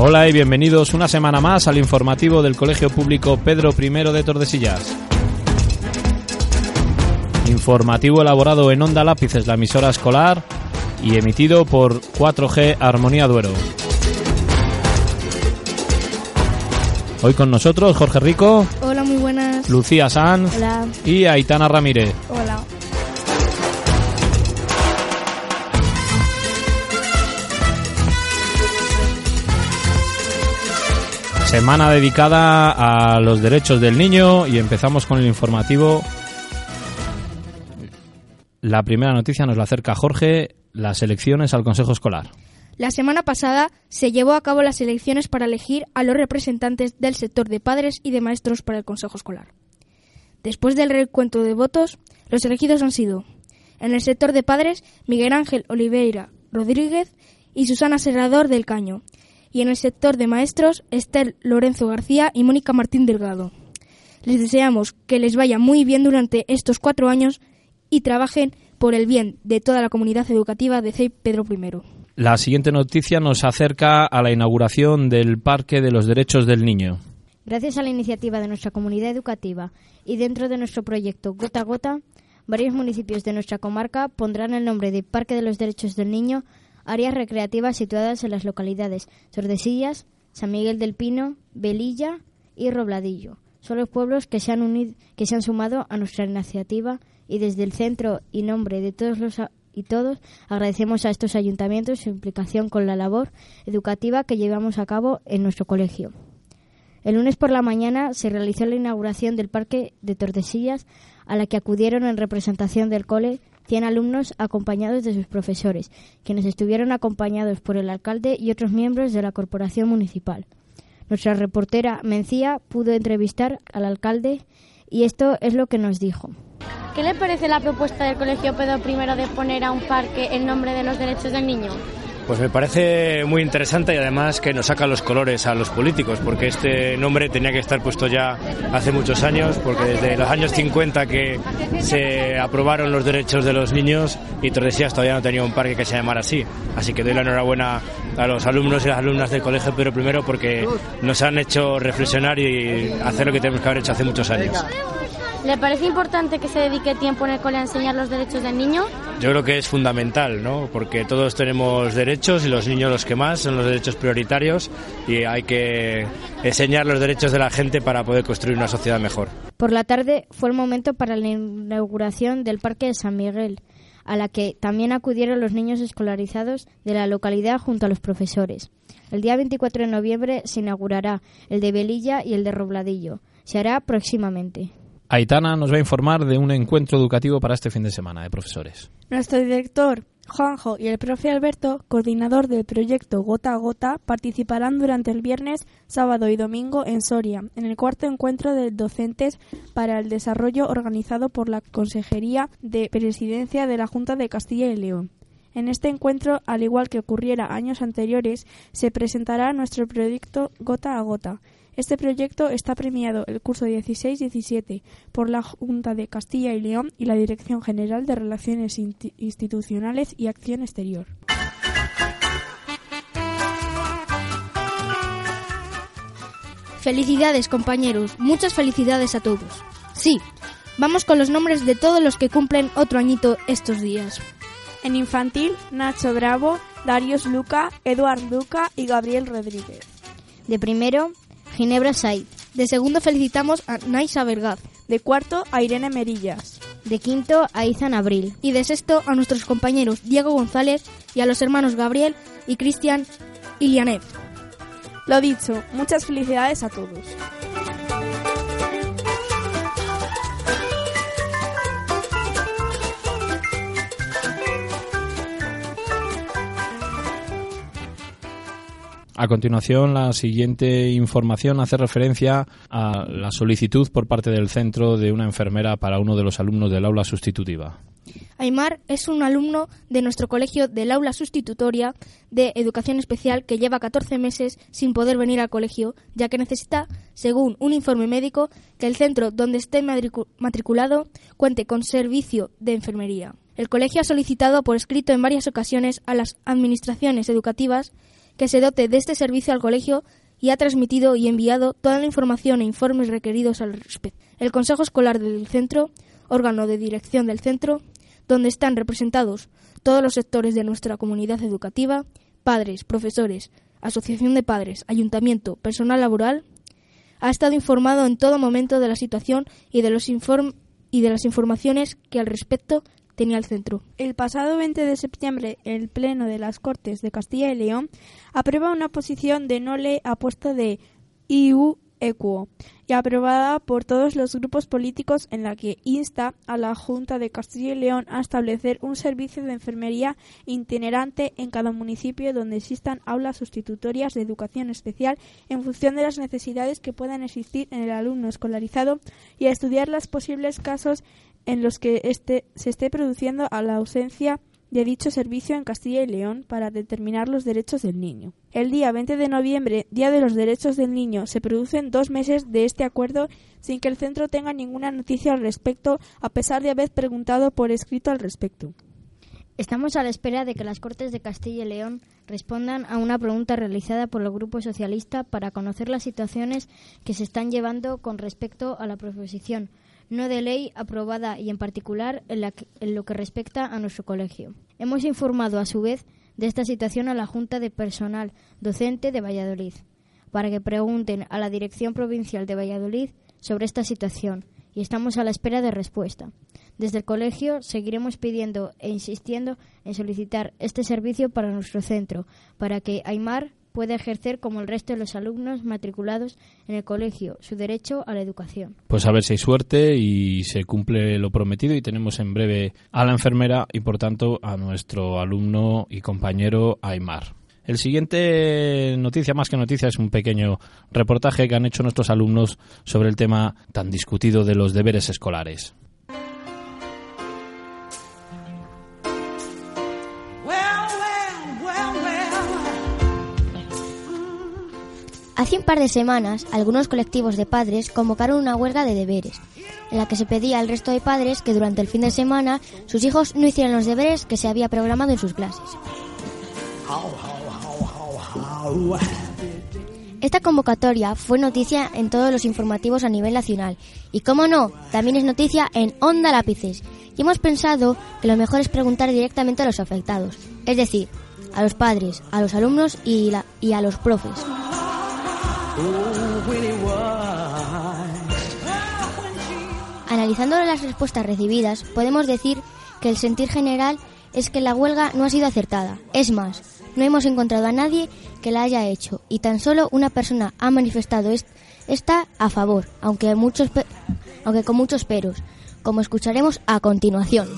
Hola y bienvenidos una semana más al informativo del Colegio Público Pedro I de Tordesillas. Informativo elaborado en Onda Lápices, la emisora escolar, y emitido por 4G Armonía Duero. Hoy con nosotros Jorge Rico. Hola, muy buenas. Lucía Sanz. Hola. Y Aitana Ramírez. Hola. Semana dedicada a los derechos del niño y empezamos con el informativo. La primera noticia nos la acerca Jorge, las elecciones al Consejo Escolar. La semana pasada se llevó a cabo las elecciones para elegir a los representantes del sector de padres y de maestros para el Consejo Escolar. Después del recuento de votos, los elegidos han sido en el sector de padres Miguel Ángel Oliveira Rodríguez y Susana Serrador del Caño, y en el sector de maestros Esther Lorenzo García y Mónica Martín Delgado. Les deseamos que les vaya muy bien durante estos cuatro años y trabajen por el bien de toda la comunidad educativa de CEI Pedro I. La siguiente noticia nos acerca a la inauguración del Parque de los Derechos del Niño. Gracias a la iniciativa de nuestra comunidad educativa y dentro de nuestro proyecto Gota a Gota, varios municipios de nuestra comarca pondrán el nombre de Parque de los Derechos del Niño áreas recreativas situadas en las localidades Tordesillas, San Miguel del Pino, Velilla y Robladillo. Son los pueblos que se han unido, que se han sumado a nuestra iniciativa y desde el centro y nombre de todos los y todos agradecemos a estos ayuntamientos su implicación con la labor educativa que llevamos a cabo en nuestro colegio. El lunes por la mañana se realizó la inauguración del Parque de Tordesillas, a la que acudieron en representación del cole 100 alumnos acompañados de sus profesores, quienes estuvieron acompañados por el alcalde y otros miembros de la corporación municipal. Nuestra reportera Mencía pudo entrevistar al alcalde y esto es lo que nos dijo. ¿Qué le parece la propuesta del Colegio Pedro I de poner a un parque el nombre de los derechos del niño? Pues me parece muy interesante y además que nos saca los colores a los políticos, porque este nombre tenía que estar puesto ya hace muchos años, porque desde los años 50 que se aprobaron los derechos de los niños y Tordesillas todavía no tenía un parque que se llamara así. Así que doy la enhorabuena a los alumnos y las alumnas del Colegio Pedro I porque nos han hecho reflexionar y hacer lo que tenemos que haber hecho hace muchos años. ¿Le parece importante que se dedique tiempo en el cole a enseñar los derechos del niño? Yo creo que es fundamental, ¿no? Porque todos tenemos derechos y los niños los que más son los derechos prioritarios y hay que enseñar los derechos de la gente para poder construir una sociedad mejor. Por la tarde fue el momento para la inauguración del Parque de San Miguel, a la que también acudieron los niños escolarizados de la localidad junto a los profesores. El día 24 de noviembre se inaugurará el de Velilla y el de Robladillo. Se hará próximamente. Aitana nos va a informar de un encuentro educativo para este fin de semana de profesores. Nuestro director, Juanjo, y el profe Alberto, coordinador del proyecto Gota a Gota, participarán durante el viernes, sábado y domingo en Soria, en el cuarto encuentro de docentes para el desarrollo organizado por la Consejería de Presidencia de la Junta de Castilla y León. En este encuentro, al igual que ocurriera años anteriores, se presentará nuestro proyecto Gota a Gota, este proyecto está premiado el curso 16-17 por la Junta de Castilla y León y la Dirección General de Relaciones Institucionales y Acción Exterior. Felicidades compañeros, muchas felicidades a todos. Sí, vamos con los nombres de todos los que cumplen otro añito estos días. En infantil, Nacho Bravo, Darius Luca, Eduard Luca y Gabriel Rodríguez. De primero, Ginebra Said. De segundo felicitamos a Naisa Vergaz. De cuarto a Irene Merillas. De quinto a Izan Abril. Y de sexto a nuestros compañeros Diego González y a los hermanos Gabriel y Cristian Ilianev. Lo dicho, muchas felicidades a todos. A continuación, la siguiente información hace referencia a la solicitud por parte del centro de una enfermera para uno de los alumnos del aula sustitutiva. Aymar es un alumno de nuestro colegio del aula sustitutoria de educación especial que lleva 14 meses sin poder venir al colegio, ya que necesita, según un informe médico, que el centro donde esté matriculado cuente con servicio de enfermería. El colegio ha solicitado por escrito en varias ocasiones a las administraciones educativas que se dote de este servicio al colegio y ha transmitido y enviado toda la información e informes requeridos al respecto. El Consejo Escolar del Centro, órgano de dirección del centro, donde están representados todos los sectores de nuestra comunidad educativa, padres, profesores, asociación de padres, ayuntamiento, personal laboral, ha estado informado en todo momento de la situación y de, los y de las informaciones que al respecto tenía el centro. El pasado 20 de septiembre, el Pleno de las Cortes de Castilla y León aprueba una posición de no ley apuesta de IU equo y aprobada por todos los grupos políticos en la que insta a la Junta de Castilla y León a establecer un servicio de enfermería itinerante en cada municipio donde existan aulas sustitutorias de educación especial en función de las necesidades que puedan existir en el alumno escolarizado y a estudiar los posibles casos en los que este, se esté produciendo a la ausencia de dicho servicio en Castilla y León para determinar los derechos del niño. El día 20 de noviembre, Día de los Derechos del Niño, se producen dos meses de este acuerdo sin que el centro tenga ninguna noticia al respecto, a pesar de haber preguntado por escrito al respecto. Estamos a la espera de que las Cortes de Castilla y León respondan a una pregunta realizada por el Grupo Socialista para conocer las situaciones que se están llevando con respecto a la proposición no de ley aprobada y en particular en, lo que respecta a nuestro colegio. Hemos informado a su vez de esta situación a la Junta de Personal Docente de Valladolid para que pregunten a la Dirección Provincial de Valladolid sobre esta situación y estamos a la espera de respuesta. Desde el colegio seguiremos pidiendo e insistiendo en solicitar este servicio para nuestro centro, para que Aymar puede ejercer como el resto de los alumnos matriculados en el colegio su derecho a la educación. Pues a ver si hay suerte y se cumple lo prometido y tenemos en breve a la enfermera y por tanto a nuestro alumno y compañero Aymar. El siguiente noticia, más que noticia, es un pequeño reportaje que han hecho nuestros alumnos sobre el tema tan discutido de los deberes escolares. Hace un par de semanas, algunos colectivos de padres convocaron una huelga de deberes, en la que se pedía al resto de padres que durante el fin de semana sus hijos no hicieran los deberes que se había programado en sus clases. Esta convocatoria fue noticia en todos los informativos a nivel nacional y, como no, también es noticia en Onda Lápices. Y hemos pensado que lo mejor es preguntar directamente a los afectados, es decir, a los padres, a los alumnos y, y a los profes. Analizando las respuestas recibidas, podemos decir que el sentir general es que la huelga no ha sido acertada. Es más, no hemos encontrado a nadie que la haya hecho y tan solo una persona ha manifestado esta a favor, aunque, aunque con muchos peros, como escucharemos a continuación.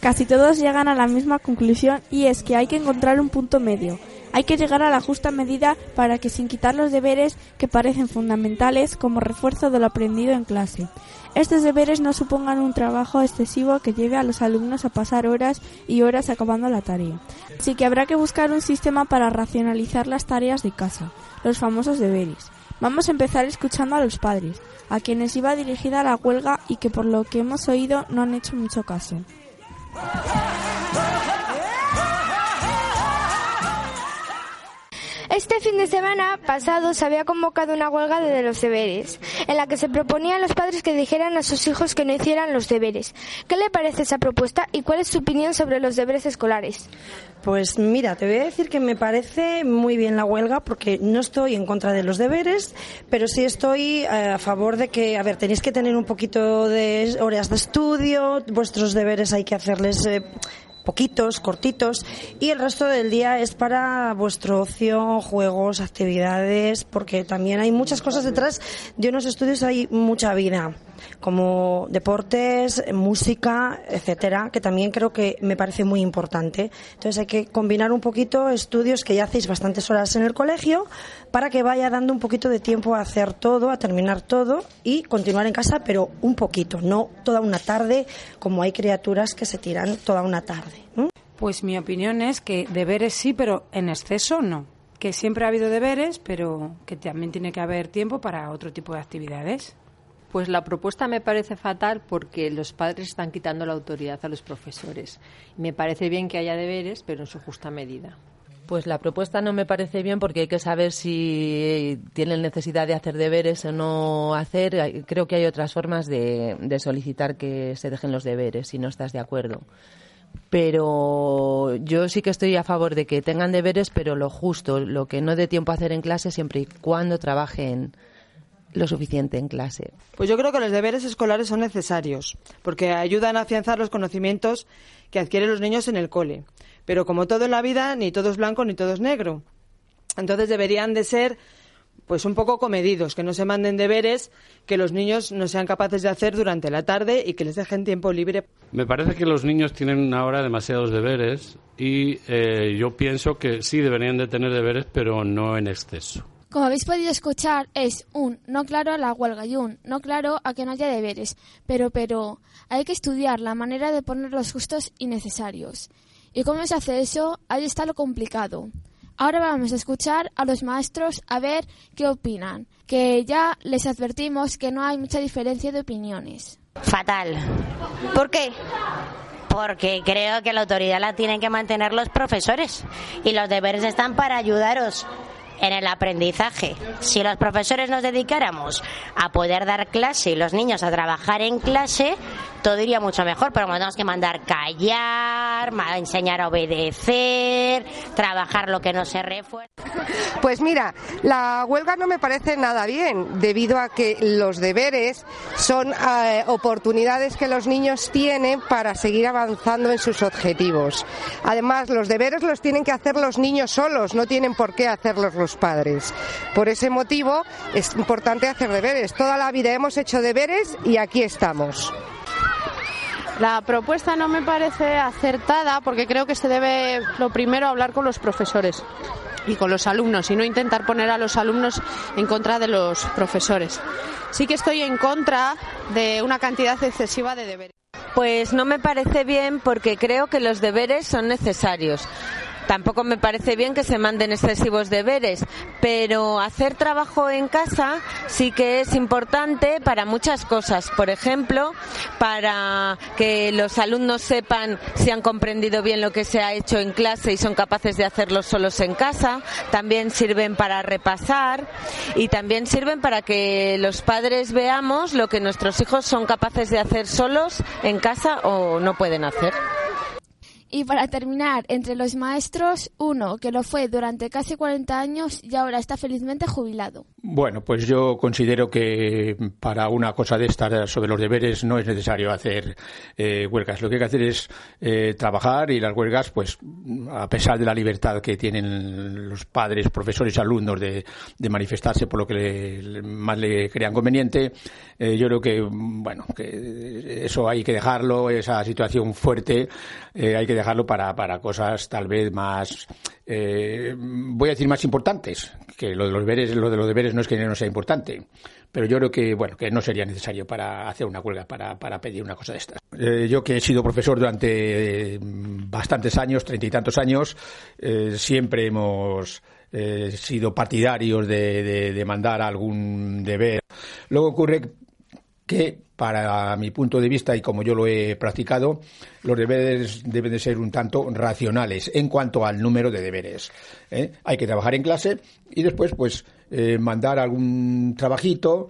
Casi todos llegan a la misma conclusión y es que hay que encontrar un punto medio. Hay que llegar a la justa medida para que sin quitar los deberes que parecen fundamentales como refuerzo de lo aprendido en clase. Estos deberes no supongan un trabajo excesivo que lleve a los alumnos a pasar horas y horas acabando la tarea. Así que habrá que buscar un sistema para racionalizar las tareas de casa, los famosos deberes. Vamos a empezar escuchando a los padres, a quienes iba dirigida la huelga y que por lo que hemos oído no han hecho mucho caso. Oh. Este fin de semana pasado se había convocado una huelga de los deberes, en la que se proponía a los padres que dijeran a sus hijos que no hicieran los deberes. ¿Qué le parece esa propuesta y cuál es su opinión sobre los deberes escolares? Pues mira, te voy a decir que me parece muy bien la huelga porque no estoy en contra de los deberes, pero sí estoy eh, a favor de que, a ver, tenéis que tener un poquito de horas de estudio, vuestros deberes hay que hacerles eh, poquitos, cortitos, y el resto del día es para vuestro ocio, juegos, actividades, porque también hay muchas cosas detrás. De unos estudios, hay mucha vida como deportes, música, etcétera, que también creo que me parece muy importante. Entonces hay que combinar un poquito estudios que ya hacéis bastantes horas en el colegio para que vaya dando un poquito de tiempo a hacer todo, a terminar todo y continuar en casa, pero un poquito, no toda una tarde como hay criaturas que se tiran toda una tarde. Pues mi opinión es que deberes sí, pero en exceso no. Que siempre ha habido deberes, pero que también tiene que haber tiempo para otro tipo de actividades. Pues la propuesta me parece fatal porque los padres están quitando la autoridad a los profesores. Me parece bien que haya deberes, pero en su justa medida. Pues la propuesta no me parece bien porque hay que saber si tienen necesidad de hacer deberes o no hacer. Creo que hay otras formas de, solicitar que se dejen los deberes si no estás de acuerdo pero yo sí que estoy a favor de que tengan deberes, pero lo justo, lo que no dé tiempo a hacer en clase siempre y cuando trabajen lo suficiente en clase. Pues yo creo que los deberes escolares son necesarios, porque ayudan a afianzar los conocimientos que adquieren los niños en el cole. Pero como todo en la vida, ni todo es blanco ni todo es negro. Entonces deberían de ser pues un poco comedidos, que no se manden deberes que los niños no sean capaces de hacer durante la tarde y que les dejen tiempo libre. Me parece que los niños tienen ahora demasiados deberes y eh, yo pienso que sí deberían de tener deberes, pero no en exceso. Como habéis podido escuchar, es un no claro a la huelga y un no claro a que no haya deberes, pero pero hay que estudiar la manera de ponerlos justos y necesarios. ¿Y cómo se hace eso? Ahí está lo complicado. Ahora vamos a escuchar a los maestros a ver qué opinan, que ya les advertimos que no hay mucha diferencia de opiniones. Fatal. ¿Por qué? Porque creo que la autoridad la tienen que mantener los profesores y los deberes están para ayudaros en el aprendizaje. Si los profesores nos dedicáramos a poder dar clase y los niños a trabajar en clase, todo iría mucho mejor, pero tenemos que mandar callar, enseñar a obedecer, trabajar lo que no se refuerza. Pues mira, la huelga no me parece nada bien, debido a que los deberes son eh, oportunidades que los niños tienen para seguir avanzando en sus objetivos. Además, los deberes los tienen que hacer los niños solos, no tienen por qué hacerlos los padres. Por ese motivo es importante hacer deberes. Toda la vida hemos hecho deberes y aquí estamos. La propuesta no me parece acertada porque creo que se debe lo primero hablar con los profesores y con los alumnos y no intentar poner a los alumnos en contra de los profesores. Sí que estoy en contra de una cantidad excesiva de deberes. Pues no me parece bien porque creo que los deberes son necesarios. Tampoco me parece bien que se manden excesivos deberes, pero hacer trabajo en casa sí que es importante para muchas cosas. Por ejemplo, para que los alumnos sepan si han comprendido bien lo que se ha hecho en clase y son capaces de hacerlo solos en casa. También sirven para repasar y también sirven para que los padres veamos lo que nuestros hijos son capaces de hacer solos en casa o no pueden hacer. Y para terminar, entre los maestros, uno que lo fue durante casi 40 años y ahora está felizmente jubilado. Bueno, pues yo considero que para una cosa de estas sobre los deberes no es necesario hacer eh, huelgas. Lo que hay que hacer es eh, trabajar y las huelgas, pues a pesar de la libertad que tienen los padres, profesores, alumnos de, manifestarse por lo que más le crean conveniente, eh, yo creo que, bueno, que eso hay que dejarlo, esa situación fuerte, hay que dejarlo para, para cosas tal vez más, eh, voy a decir más importantes, que lo de los deberes, lo de los deberes no es que no sea importante, pero yo creo que, bueno, que no sería necesario para hacer una huelga, para, para pedir una cosa de estas. Eh, yo que he sido profesor durante bastantes años, treinta y tantos años, eh, siempre hemos sido partidarios de, de, de mandar algún deber. Luego ocurre que para mi punto de vista y como yo lo he practicado, los deberes deben de ser un tanto racionales en cuanto al número de deberes. ¿eh? Hay que trabajar en clase y después, pues, eh, mandar algún trabajito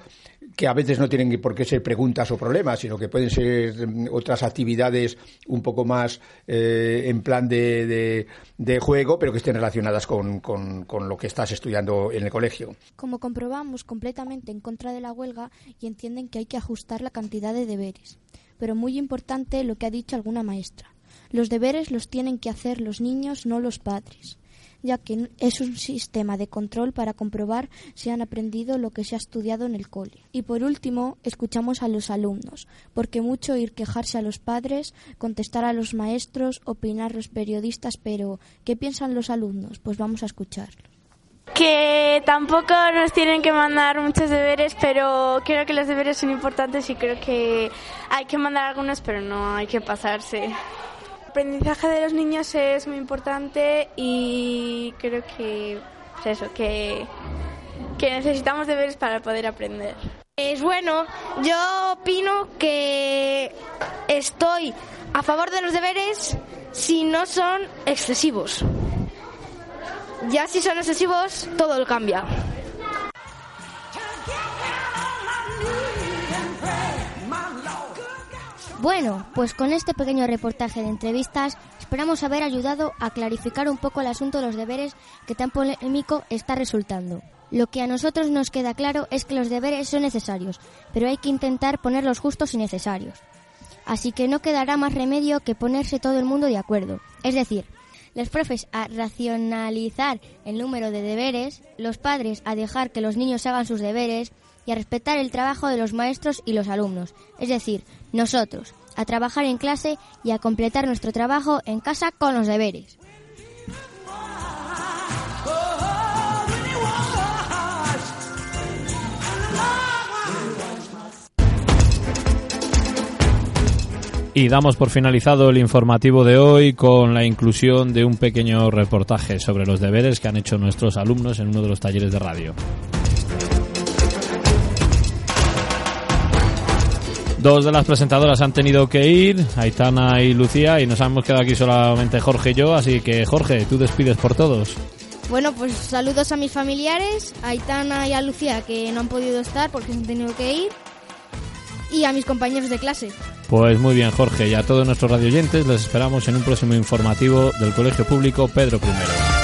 que a veces no tienen por qué ser preguntas o problemas, sino que pueden ser mm, otras actividades un poco más eh, en plan de, de, juego, pero que estén relacionadas con, con, con, lo que estás estudiando en el colegio. Como comprobamos completamente en contra de la huelga y entienden que hay que ajustar la cantidad de deberes. Pero muy importante lo que ha dicho alguna maestra. Los deberes los tienen que hacer los niños, no los padres ya que es un sistema de control para comprobar si han aprendido lo que se ha estudiado en el cole. Y por último, escuchamos a los alumnos, porque mucho ir quejarse a los padres, contestar a los maestros, opinar los periodistas, pero ¿qué piensan los alumnos? Pues vamos a escucharlos que tampoco nos tienen que mandar muchos deberes, pero creo que los deberes son importantes y creo que hay que mandar algunos, pero no hay que pasarse aprendizaje de los niños es muy importante y creo que pues eso, que, que necesitamos deberes para poder aprender. Es bueno, yo opino que estoy a favor de los deberes si no son excesivos. Ya si son excesivos, todo lo cambia. Bueno, pues con este pequeño reportaje de entrevistas esperamos haber ayudado a clarificar un poco el asunto de los deberes que tan polémico está resultando. Lo que a nosotros nos queda claro es que los deberes son necesarios, pero hay que intentar ponerlos justos y necesarios. Así que no quedará más remedio que ponerse todo el mundo de acuerdo. Es decir, los profes a racionalizar el número de deberes, los padres a dejar que los niños hagan sus deberes y a respetar el trabajo de los maestros y los alumnos. Es decir, nosotros, a trabajar en clase y a completar nuestro trabajo en casa con los deberes. Y damos por finalizado el informativo de hoy con la inclusión de un pequeño reportaje sobre los deberes que han hecho nuestros alumnos en uno de los talleres de radio. Dos de las presentadoras han tenido que ir, Aitana y Lucía, y nos hemos quedado aquí solamente Jorge y yo, así que Jorge, tú despides por todos. Bueno, pues saludos a mis familiares, a Aitana y a Lucía que no han podido estar porque se han tenido que ir, y a mis compañeros de clase. Pues muy bien, Jorge, y a todos nuestros radioyentes les esperamos en un próximo informativo del Colegio Público Pedro I.